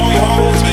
all your hopes.